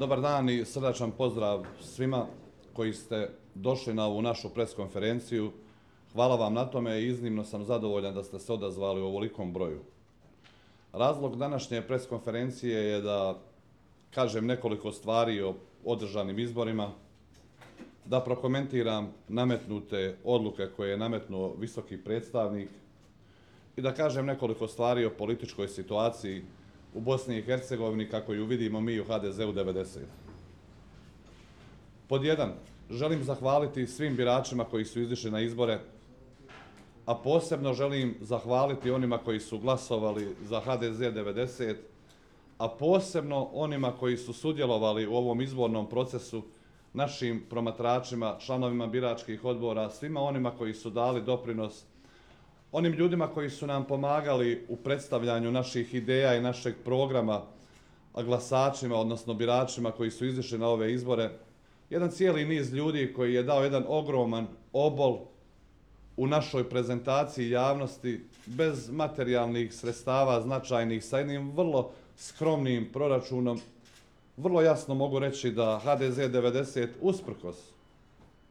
Dobar dan i srdačan pozdrav svima koji ste došli na ovu našu preskonferenciju. Hvala vam na tome i iznimno sam zadovoljan da ste se odazvali u ovolikom broju. Razlog današnje preskonferencije je da kažem nekoliko stvari o održanim izborima, da prokomentiram nametnute odluke koje je nametnuo visoki predstavnik i da kažem nekoliko stvari o političkoj situaciji u Bosni i Hercegovini kako ju vidimo mi u HDZ-u 90. Pod jedan, želim zahvaliti svim biračima koji su izišli na izbore, a posebno želim zahvaliti onima koji su glasovali za HDZ 90, a posebno onima koji su sudjelovali u ovom izbornom procesu, našim promatračima, članovima biračkih odbora, svima onima koji su dali doprinos onim ljudima koji su nam pomagali u predstavljanju naših ideja i našeg programa glasačima, odnosno biračima koji su izišli na ove izbore, jedan cijeli niz ljudi koji je dao jedan ogroman obol u našoj prezentaciji javnosti bez materijalnih sredstava značajnih sa jednim vrlo skromnim proračunom. Vrlo jasno mogu reći da HDZ 90 usprkos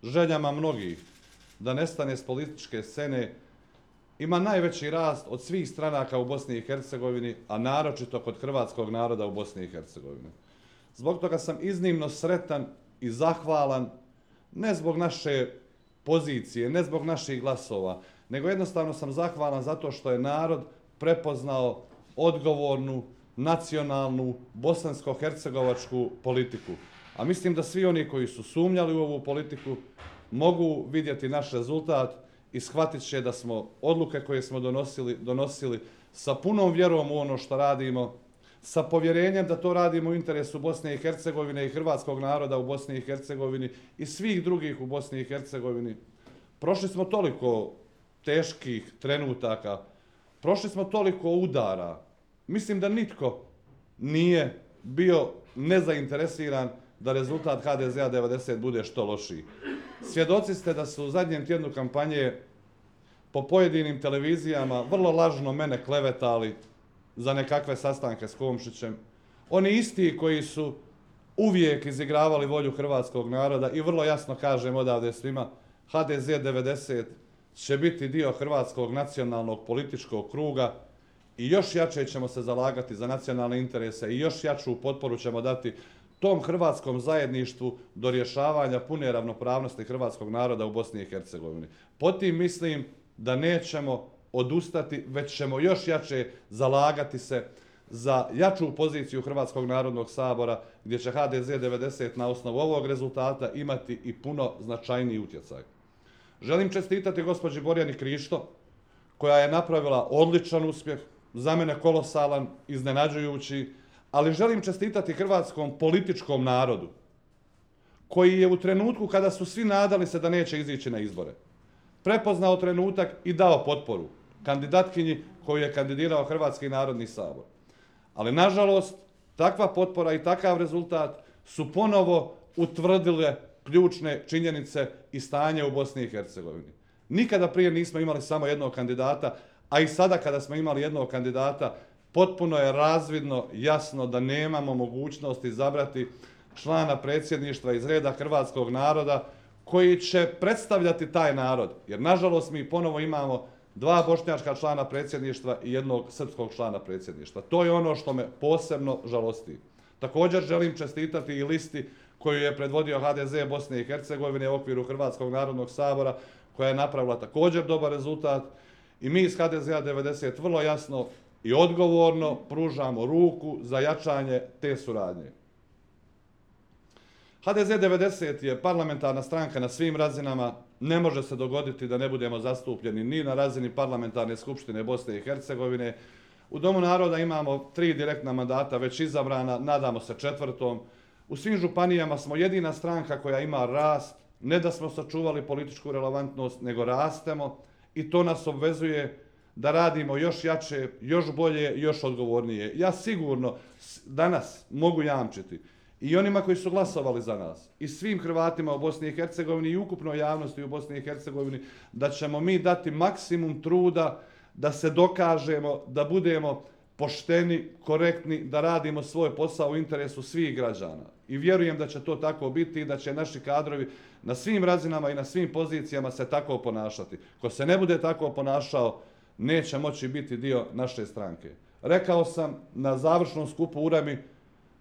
željama mnogih da nestane s političke scene ima najveći rast od svih stranaka u Bosni i Hercegovini, a naročito kod hrvatskog naroda u Bosni i Hercegovini. Zbog toga sam iznimno sretan i zahvalan, ne zbog naše pozicije, ne zbog naših glasova, nego jednostavno sam zahvalan zato što je narod prepoznao odgovornu, nacionalnu, bosansko-hercegovačku politiku. A mislim da svi oni koji su sumnjali u ovu politiku mogu vidjeti naš rezultat i shvatit će da smo odluke koje smo donosili, donosili sa punom vjerom u ono što radimo, sa povjerenjem da to radimo u interesu Bosne i Hercegovine i hrvatskog naroda u Bosni i Hercegovini i svih drugih u Bosni i Hercegovini. Prošli smo toliko teških trenutaka, prošli smo toliko udara. Mislim da nitko nije bio nezainteresiran da rezultat HDZ-a 90 bude što lošiji. Svjedoci ste da su u zadnjem tjednu kampanje po pojedinim televizijama vrlo lažno mene klevetali za nekakve sastanke s Komšićem. Oni isti koji su uvijek izigravali volju hrvatskog naroda i vrlo jasno kažem odavde svima, HDZ 90 će biti dio hrvatskog nacionalnog političkog kruga i još jače ćemo se zalagati za nacionalne interese i još jaču potporu ćemo dati tom hrvatskom zajedništvu do rješavanja pune ravnopravnosti hrvatskog naroda u Bosni i Hercegovini. Potim mislim da nećemo odustati, već ćemo još jače zalagati se za jaču poziciju Hrvatskog narodnog sabora, gdje će HDZ 90 na osnovu ovog rezultata imati i puno značajniji utjecaj. Želim čestitati gospođi Borjani Krišto, koja je napravila odličan uspjeh, za mene kolosalan, iznenađujući, ali želim čestitati hrvatskom političkom narodu, koji je u trenutku kada su svi nadali se da neće izići na izbore, prepoznao trenutak i dao potporu kandidatkinji koju je kandidirao Hrvatski narodni sabor. Ali, nažalost, takva potpora i takav rezultat su ponovo utvrdile ključne činjenice i stanje u Bosni i Hercegovini. Nikada prije nismo imali samo jednog kandidata, a i sada kada smo imali jednog kandidata, potpuno je razvidno, jasno da nemamo mogućnosti izabrati člana predsjedništva iz reda hrvatskog naroda koji će predstavljati taj narod. Jer, nažalost, mi ponovo imamo dva bošnjačka člana predsjedništva i jednog srpskog člana predsjedništva. To je ono što me posebno žalosti. Također želim čestitati i listi koju je predvodio HDZ Bosne i Hercegovine u okviru Hrvatskog narodnog sabora, koja je napravila također dobar rezultat. I mi iz HDZ-a 90 vrlo jasno i odgovorno pružamo ruku za jačanje te suradnje. HDZ 90 je parlamentarna stranka na svim razinama. Ne može se dogoditi da ne budemo zastupljeni ni na razini parlamentarne skupštine Bosne i Hercegovine. U Domu naroda imamo tri direktna mandata već izabrana, nadamo se četvrtom. U svim županijama smo jedina stranka koja ima rast, ne da smo sačuvali političku relevantnost, nego rastemo i to nas obvezuje da radimo još jače, još bolje, još odgovornije. Ja sigurno danas mogu jamčiti i onima koji su glasovali za nas, i svim Hrvatima u Bosni i Hercegovini i ukupnoj javnosti u Bosni i Hercegovini, da ćemo mi dati maksimum truda da se dokažemo, da budemo pošteni, korektni, da radimo svoj posao u interesu svih građana. I vjerujem da će to tako biti i da će naši kadrovi na svim razinama i na svim pozicijama se tako ponašati. Ko se ne bude tako ponašao, neće moći biti dio naše stranke. Rekao sam na završnom skupu Urami,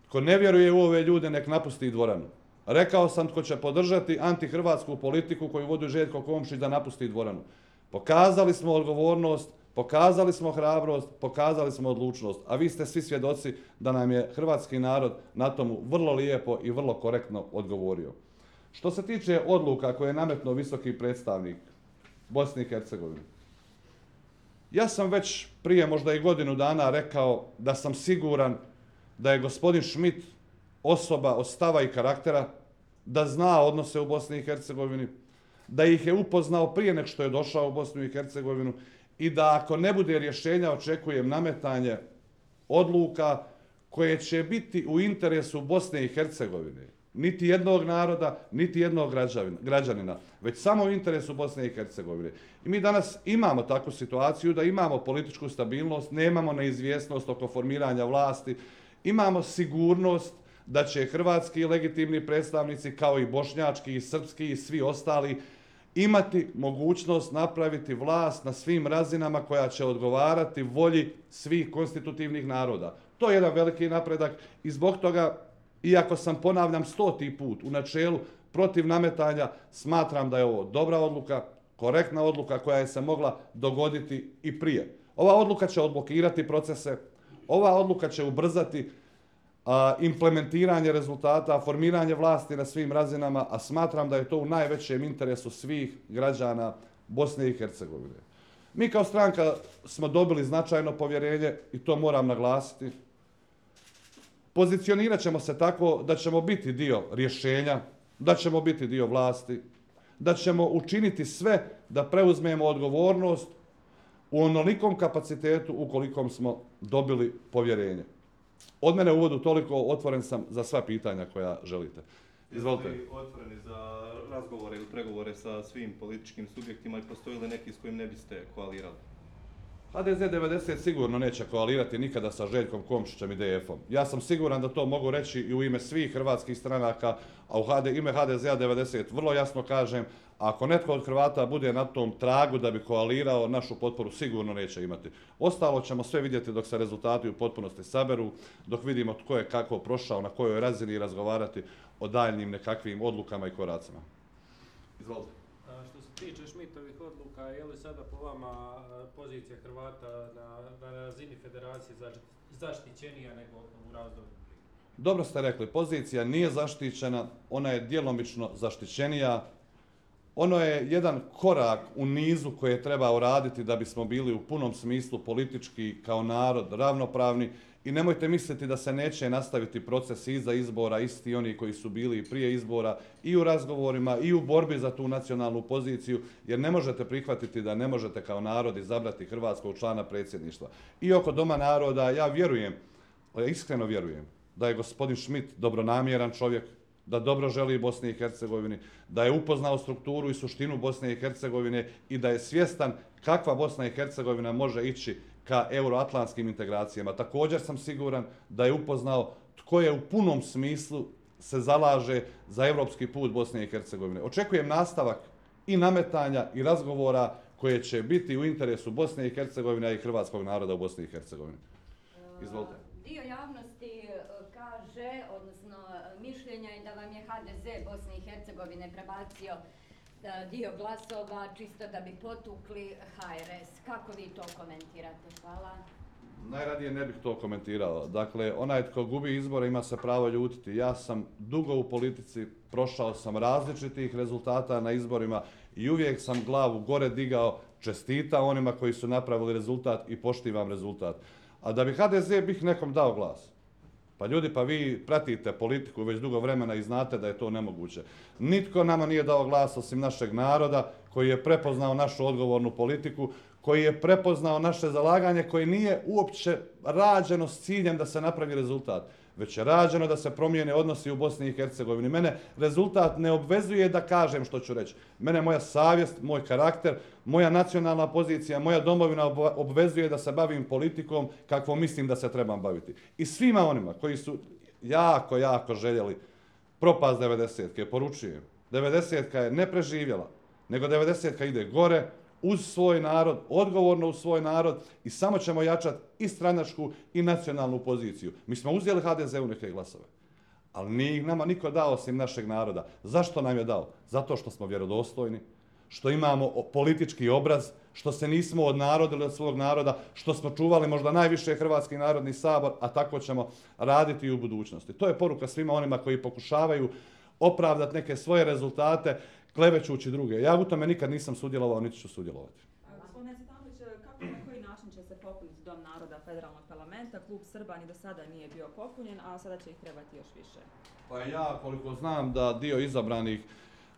ko ne vjeruje u ove ljude, nek napusti dvoranu. Rekao sam ko će podržati antihrvatsku politiku koju vodi Željko Komšić da napusti dvoranu. Pokazali smo odgovornost, pokazali smo hrabrost, pokazali smo odlučnost, a vi ste svi svjedoci da nam je hrvatski narod na tomu vrlo lijepo i vrlo korektno odgovorio. Što se tiče odluka koje je nametno visoki predstavnik Bosne i Hercegovine, ja sam već prije možda i godinu dana rekao da sam siguran da je gospodin Schmidt osoba od stava i karaktera, da zna odnose u Bosni i Hercegovini, da ih je upoznao prije nek što je došao u Bosnu i Hercegovinu i da ako ne bude rješenja očekujem nametanje odluka koje će biti u interesu Bosne i Hercegovine. Niti jednog naroda, niti jednog građanina, već samo u interesu Bosne i Hercegovine. I mi danas imamo takvu situaciju da imamo političku stabilnost, nemamo neizvjesnost oko formiranja vlasti, imamo sigurnost da će hrvatski legitimni predstavnici kao i bošnjački i srpski i svi ostali imati mogućnost napraviti vlast na svim razinama koja će odgovarati volji svih konstitutivnih naroda. To je jedan veliki napredak i zbog toga, iako sam ponavljam stoti put u načelu protiv nametanja, smatram da je ovo dobra odluka, korektna odluka koja je se mogla dogoditi i prije. Ova odluka će odblokirati procese, ova odluka će ubrzati implementiranje rezultata, formiranje vlasti na svim razinama, a smatram da je to u najvećem interesu svih građana Bosne i Hercegovine. Mi kao stranka smo dobili značajno povjerenje i to moram naglasiti. Pozicionirat ćemo se tako da ćemo biti dio rješenja, da ćemo biti dio vlasti, da ćemo učiniti sve da preuzmemo odgovornost u onolikom kapacitetu ukolikom smo dobili povjerenje. Od mene u uvodu toliko otvoren sam za sva pitanja koja želite. Izvolite. Jeste otvoreni za razgovore ili pregovore sa svim političkim subjektima i postoji li neki s kojim ne biste koalirali? HDZ 90 sigurno neće koalirati nikada sa Željkom Komšićem i DF-om. Ja sam siguran da to mogu reći i u ime svih hrvatskih stranaka, a u HD, ime HDZ-a 90 vrlo jasno kažem, ako netko od Hrvata bude na tom tragu da bi koalirao, našu potporu sigurno neće imati. Ostalo ćemo sve vidjeti dok se rezultati u potpunosti saberu, dok vidimo tko je kako prošao, na kojoj razini i razgovarati o daljnim nekakvim odlukama i koracima. Izvolite. Što se tiče Šmitovih odluka, je li sada po vama pozicija Hrvata na, na razini federacije zaštićenija nego u razdoblju? Dobro ste rekli, pozicija nije zaštićena, ona je djelomično zaštićenija. Ono je jedan korak u nizu koje treba uraditi da bismo bili u punom smislu politički kao narod ravnopravni I nemojte misliti da se neće nastaviti proces iza izbora, isti oni koji su bili prije izbora, i u razgovorima, i u borbi za tu nacionalnu poziciju, jer ne možete prihvatiti da ne možete kao narod izabrati Hrvatskog člana predsjedništva. I oko Doma naroda, ja vjerujem, iskreno vjerujem, da je gospodin Schmidt dobronamjeran čovjek, da dobro želi Bosni i Hercegovini, da je upoznao strukturu i suštinu Bosne i Hercegovine i da je svjestan kakva Bosna i Hercegovina može ići ka euroatlantskim integracijama. Također sam siguran da je upoznao tko je u punom smislu se zalaže za evropski put Bosne i Hercegovine. Očekujem nastavak i nametanja i razgovora koje će biti u interesu Bosne i Hercegovine i hrvatskog naroda u Bosni i Hercegovini. Izvolite. Dio javnosti e, kaže, odnosno mišljenja je da vam je HDZ e, Bosne i Hercegovine prebacio e, dio glasova čisto da bi potukli HRS. Kako vi to komentirate? Hvala. Najradije ne bih to komentirao. Dakle, onaj tko gubi izbore ima se pravo ljutiti. Ja sam dugo u politici, prošao sam različitih rezultata na izborima i uvijek sam glavu gore digao, čestita onima koji su napravili rezultat i poštivam rezultat. A da bi HDZ bih nekom dao glas, Pa ljudi, pa vi pratite politiku već dugo vremena i znate da je to nemoguće. Nitko nama nije dao glas osim našeg naroda koji je prepoznao našu odgovornu politiku, koji je prepoznao naše zalaganje, koji nije uopće rađeno s ciljem da se napravi rezultat već je rađeno da se promijene odnosi u Bosni i Hercegovini. Mene rezultat ne obvezuje da kažem što ću reći. Mene moja savjest, moj karakter, moja nacionalna pozicija, moja domovina obvezuje da se bavim politikom kakvo mislim da se trebam baviti. I svima onima koji su jako, jako željeli propast 90-ke, poručujem. 90-ka je ne preživjela, nego 90-ka ide gore, uz svoj narod, odgovorno uz svoj narod i samo ćemo jačati i stranačku i nacionalnu poziciju. Mi smo uzeli HDZ u neke glasove, ali nije ih nama niko dao osim našeg naroda. Zašto nam je dao? Zato što smo vjerodostojni, što imamo politički obraz, što se nismo odnarodili od svog naroda, što smo čuvali možda najviše Hrvatski narodni sabor, a tako ćemo raditi i u budućnosti. To je poruka svima onima koji pokušavaju opravdati neke svoje rezultate, klevećući druge. Ja u tome nikad nisam sudjelovao, niti ću sudjelovati. Gospodine Cvitanović, kako na koji način će se popuniti Dom naroda federalnog parlamenta? Klub Srba ni do sada nije bio popunjen, a sada će ih trebati još više. Pa ja koliko znam da dio izabranih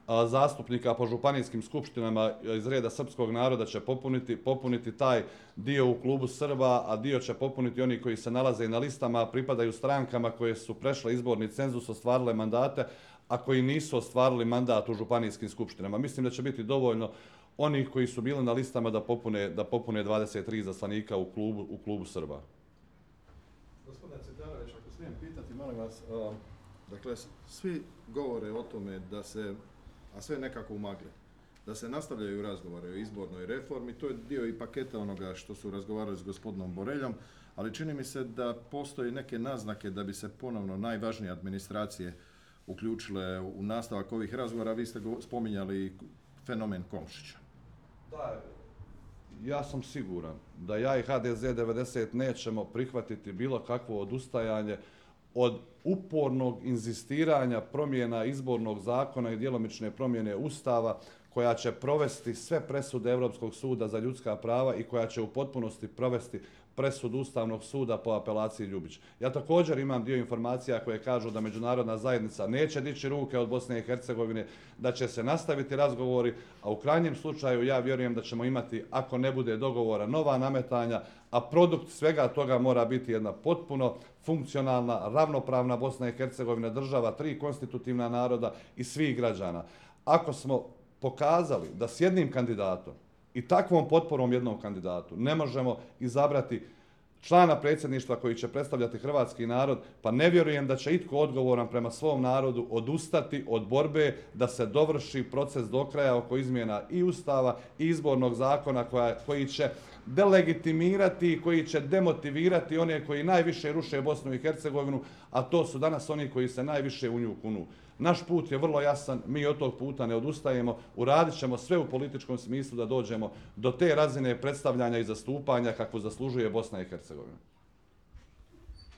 a, zastupnika po županijskim skupštinama iz reda srpskog naroda će popuniti, popuniti taj dio u klubu Srba, a dio će popuniti oni koji se nalaze i na listama, pripadaju strankama koje su prešle izborni cenzus, ostvarile mandate, a koji nisu ostvarili mandat u županijskim skupštinama. Mislim da će biti dovoljno onih koji su bili na listama da popune, da popune 23 zaslanika u klubu, u klubu Srba. Gospodine Citarović, ako smijem pitati, molim vas, a, dakle, svi govore o tome da se, a sve nekako umagle, da se nastavljaju razgovore o izbornoj reformi, to je dio i paketa onoga što su razgovarali s gospodinom Boreljom, ali čini mi se da postoji neke naznake da bi se ponovno najvažnije administracije uključile u nastavak ovih razgovora. Vi ste go- spominjali fenomen Komšića. Da, ja sam siguran da ja i HDZ 90 nećemo prihvatiti bilo kakvo odustajanje od upornog inzistiranja promjena izbornog zakona i djelomične promjene Ustava koja će provesti sve presude Evropskog suda za ljudska prava i koja će u potpunosti provesti presudu Ustavnog suda po apelaciji Ljubić. Ja također imam dio informacija koje kažu da međunarodna zajednica neće dići ruke od Bosne i Hercegovine, da će se nastaviti razgovori, a u krajnjem slučaju ja vjerujem da ćemo imati, ako ne bude dogovora, nova nametanja, a produkt svega toga mora biti jedna potpuno funkcionalna, ravnopravna Bosna i Hercegovina država, tri konstitutivna naroda i svih građana. Ako smo pokazali da s jednim kandidatom i takvom potporom jednom kandidatu ne možemo izabrati člana predsjedništva koji će predstavljati hrvatski narod, pa ne vjerujem da će itko odgovoran prema svom narodu odustati od borbe da se dovrši proces do kraja oko izmjena i ustava i izbornog zakona koja, koji će delegitimirati i koji će demotivirati one koji najviše ruše Bosnu i Hercegovinu, a to su danas oni koji se najviše u nju kunu. Naš put je vrlo jasan, mi od tog puta ne odustajemo, uradit ćemo sve u političkom smislu da dođemo do te razine predstavljanja i zastupanja kako zaslužuje Bosna i Hercegovina.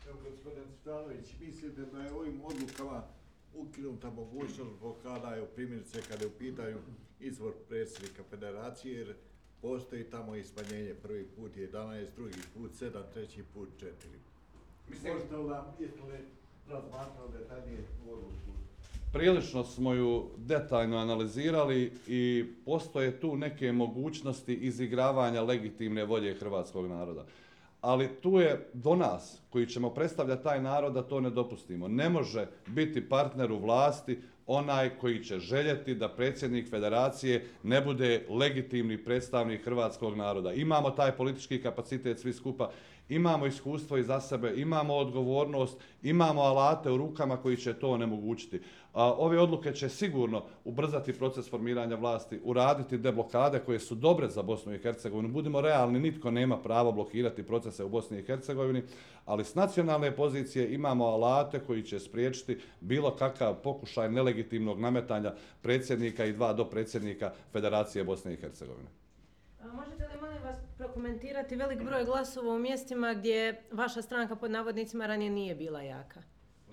Evo, gospodin Cvitanović, mislite da je ovim odlukama ukinuta mogućnost blokada, evo primjerice kada je u pitanju izvor predsjednika federacije, jer postoji tamo i smanjenje, prvi put 11, drugi put 7, treći put 4. Mislim- Možete li nam, jeste li razmatrali detaljnije u odluku? Prilično smo ju detaljno analizirali i postoje tu neke mogućnosti izigravanja legitimne volje hrvatskog naroda. Ali tu je do nas, koji ćemo predstavljati taj narod, da to ne dopustimo. Ne može biti partner u vlasti onaj koji će željeti da predsjednik federacije ne bude legitimni predstavnik hrvatskog naroda. Imamo taj politički kapacitet svi skupa, imamo iskustvo iza sebe, imamo odgovornost, imamo alate u rukama koji će to onemogućiti. A, ove odluke će sigurno ubrzati proces formiranja vlasti, uraditi deblokade koje su dobre za Bosnu i Hercegovinu. Budimo realni, nitko nema pravo blokirati procese u Bosni i Hercegovini, ali s nacionalne pozicije imamo alate koji će spriječiti bilo kakav pokušaj nelegitimnog nametanja predsjednika i dva do predsjednika Federacije Bosne i Hercegovine. Možete li komentirati velik broj glasova u mjestima gdje vaša stranka pod navodnicima ranije nije bila jaka?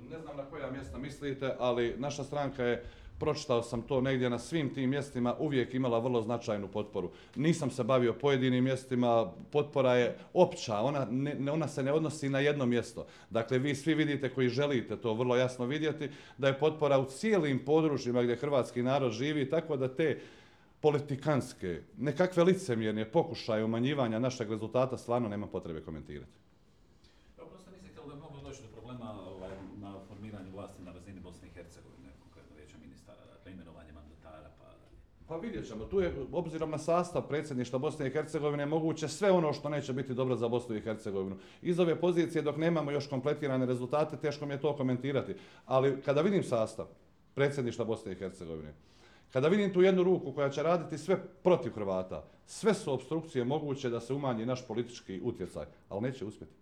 Ne znam na koja mjesta mislite, ali naša stranka je, pročitao sam to negdje na svim tim mjestima, uvijek imala vrlo značajnu potporu. Nisam se bavio pojedinim mjestima, potpora je opća, ona, ne- ona se ne odnosi na jedno mjesto. Dakle, vi svi vidite koji želite to vrlo jasno vidjeti, da je potpora u cijelim područjima gdje hrvatski narod živi, tako da te politikanske, nekakve licemjerne pokušaje umanjivanja našeg rezultata, stvarno nema potrebe komentirati. Ja, prosto mislite da je moglo doći do problema ovaj, na formiranju vlasti na razini Bosne i Hercegovine, konkretno reći ministara, dakle, imenovanje mandatara, pa... Pa vidjet ćemo, tu je, obzirom na sastav predsjedništva Bosne i Hercegovine, moguće sve ono što neće biti dobro za Bosnu i Hercegovinu. Iz ove pozicije, dok nemamo još kompletirane rezultate, teško mi je to komentirati. Ali kada vidim sastav predsjedništva Bosne i Hercegovine, kada vidim tu jednu ruku koja će raditi sve protiv Hrvata, sve su obstrukcije moguće da se umanji naš politički utjecaj, ali neće uspjeti.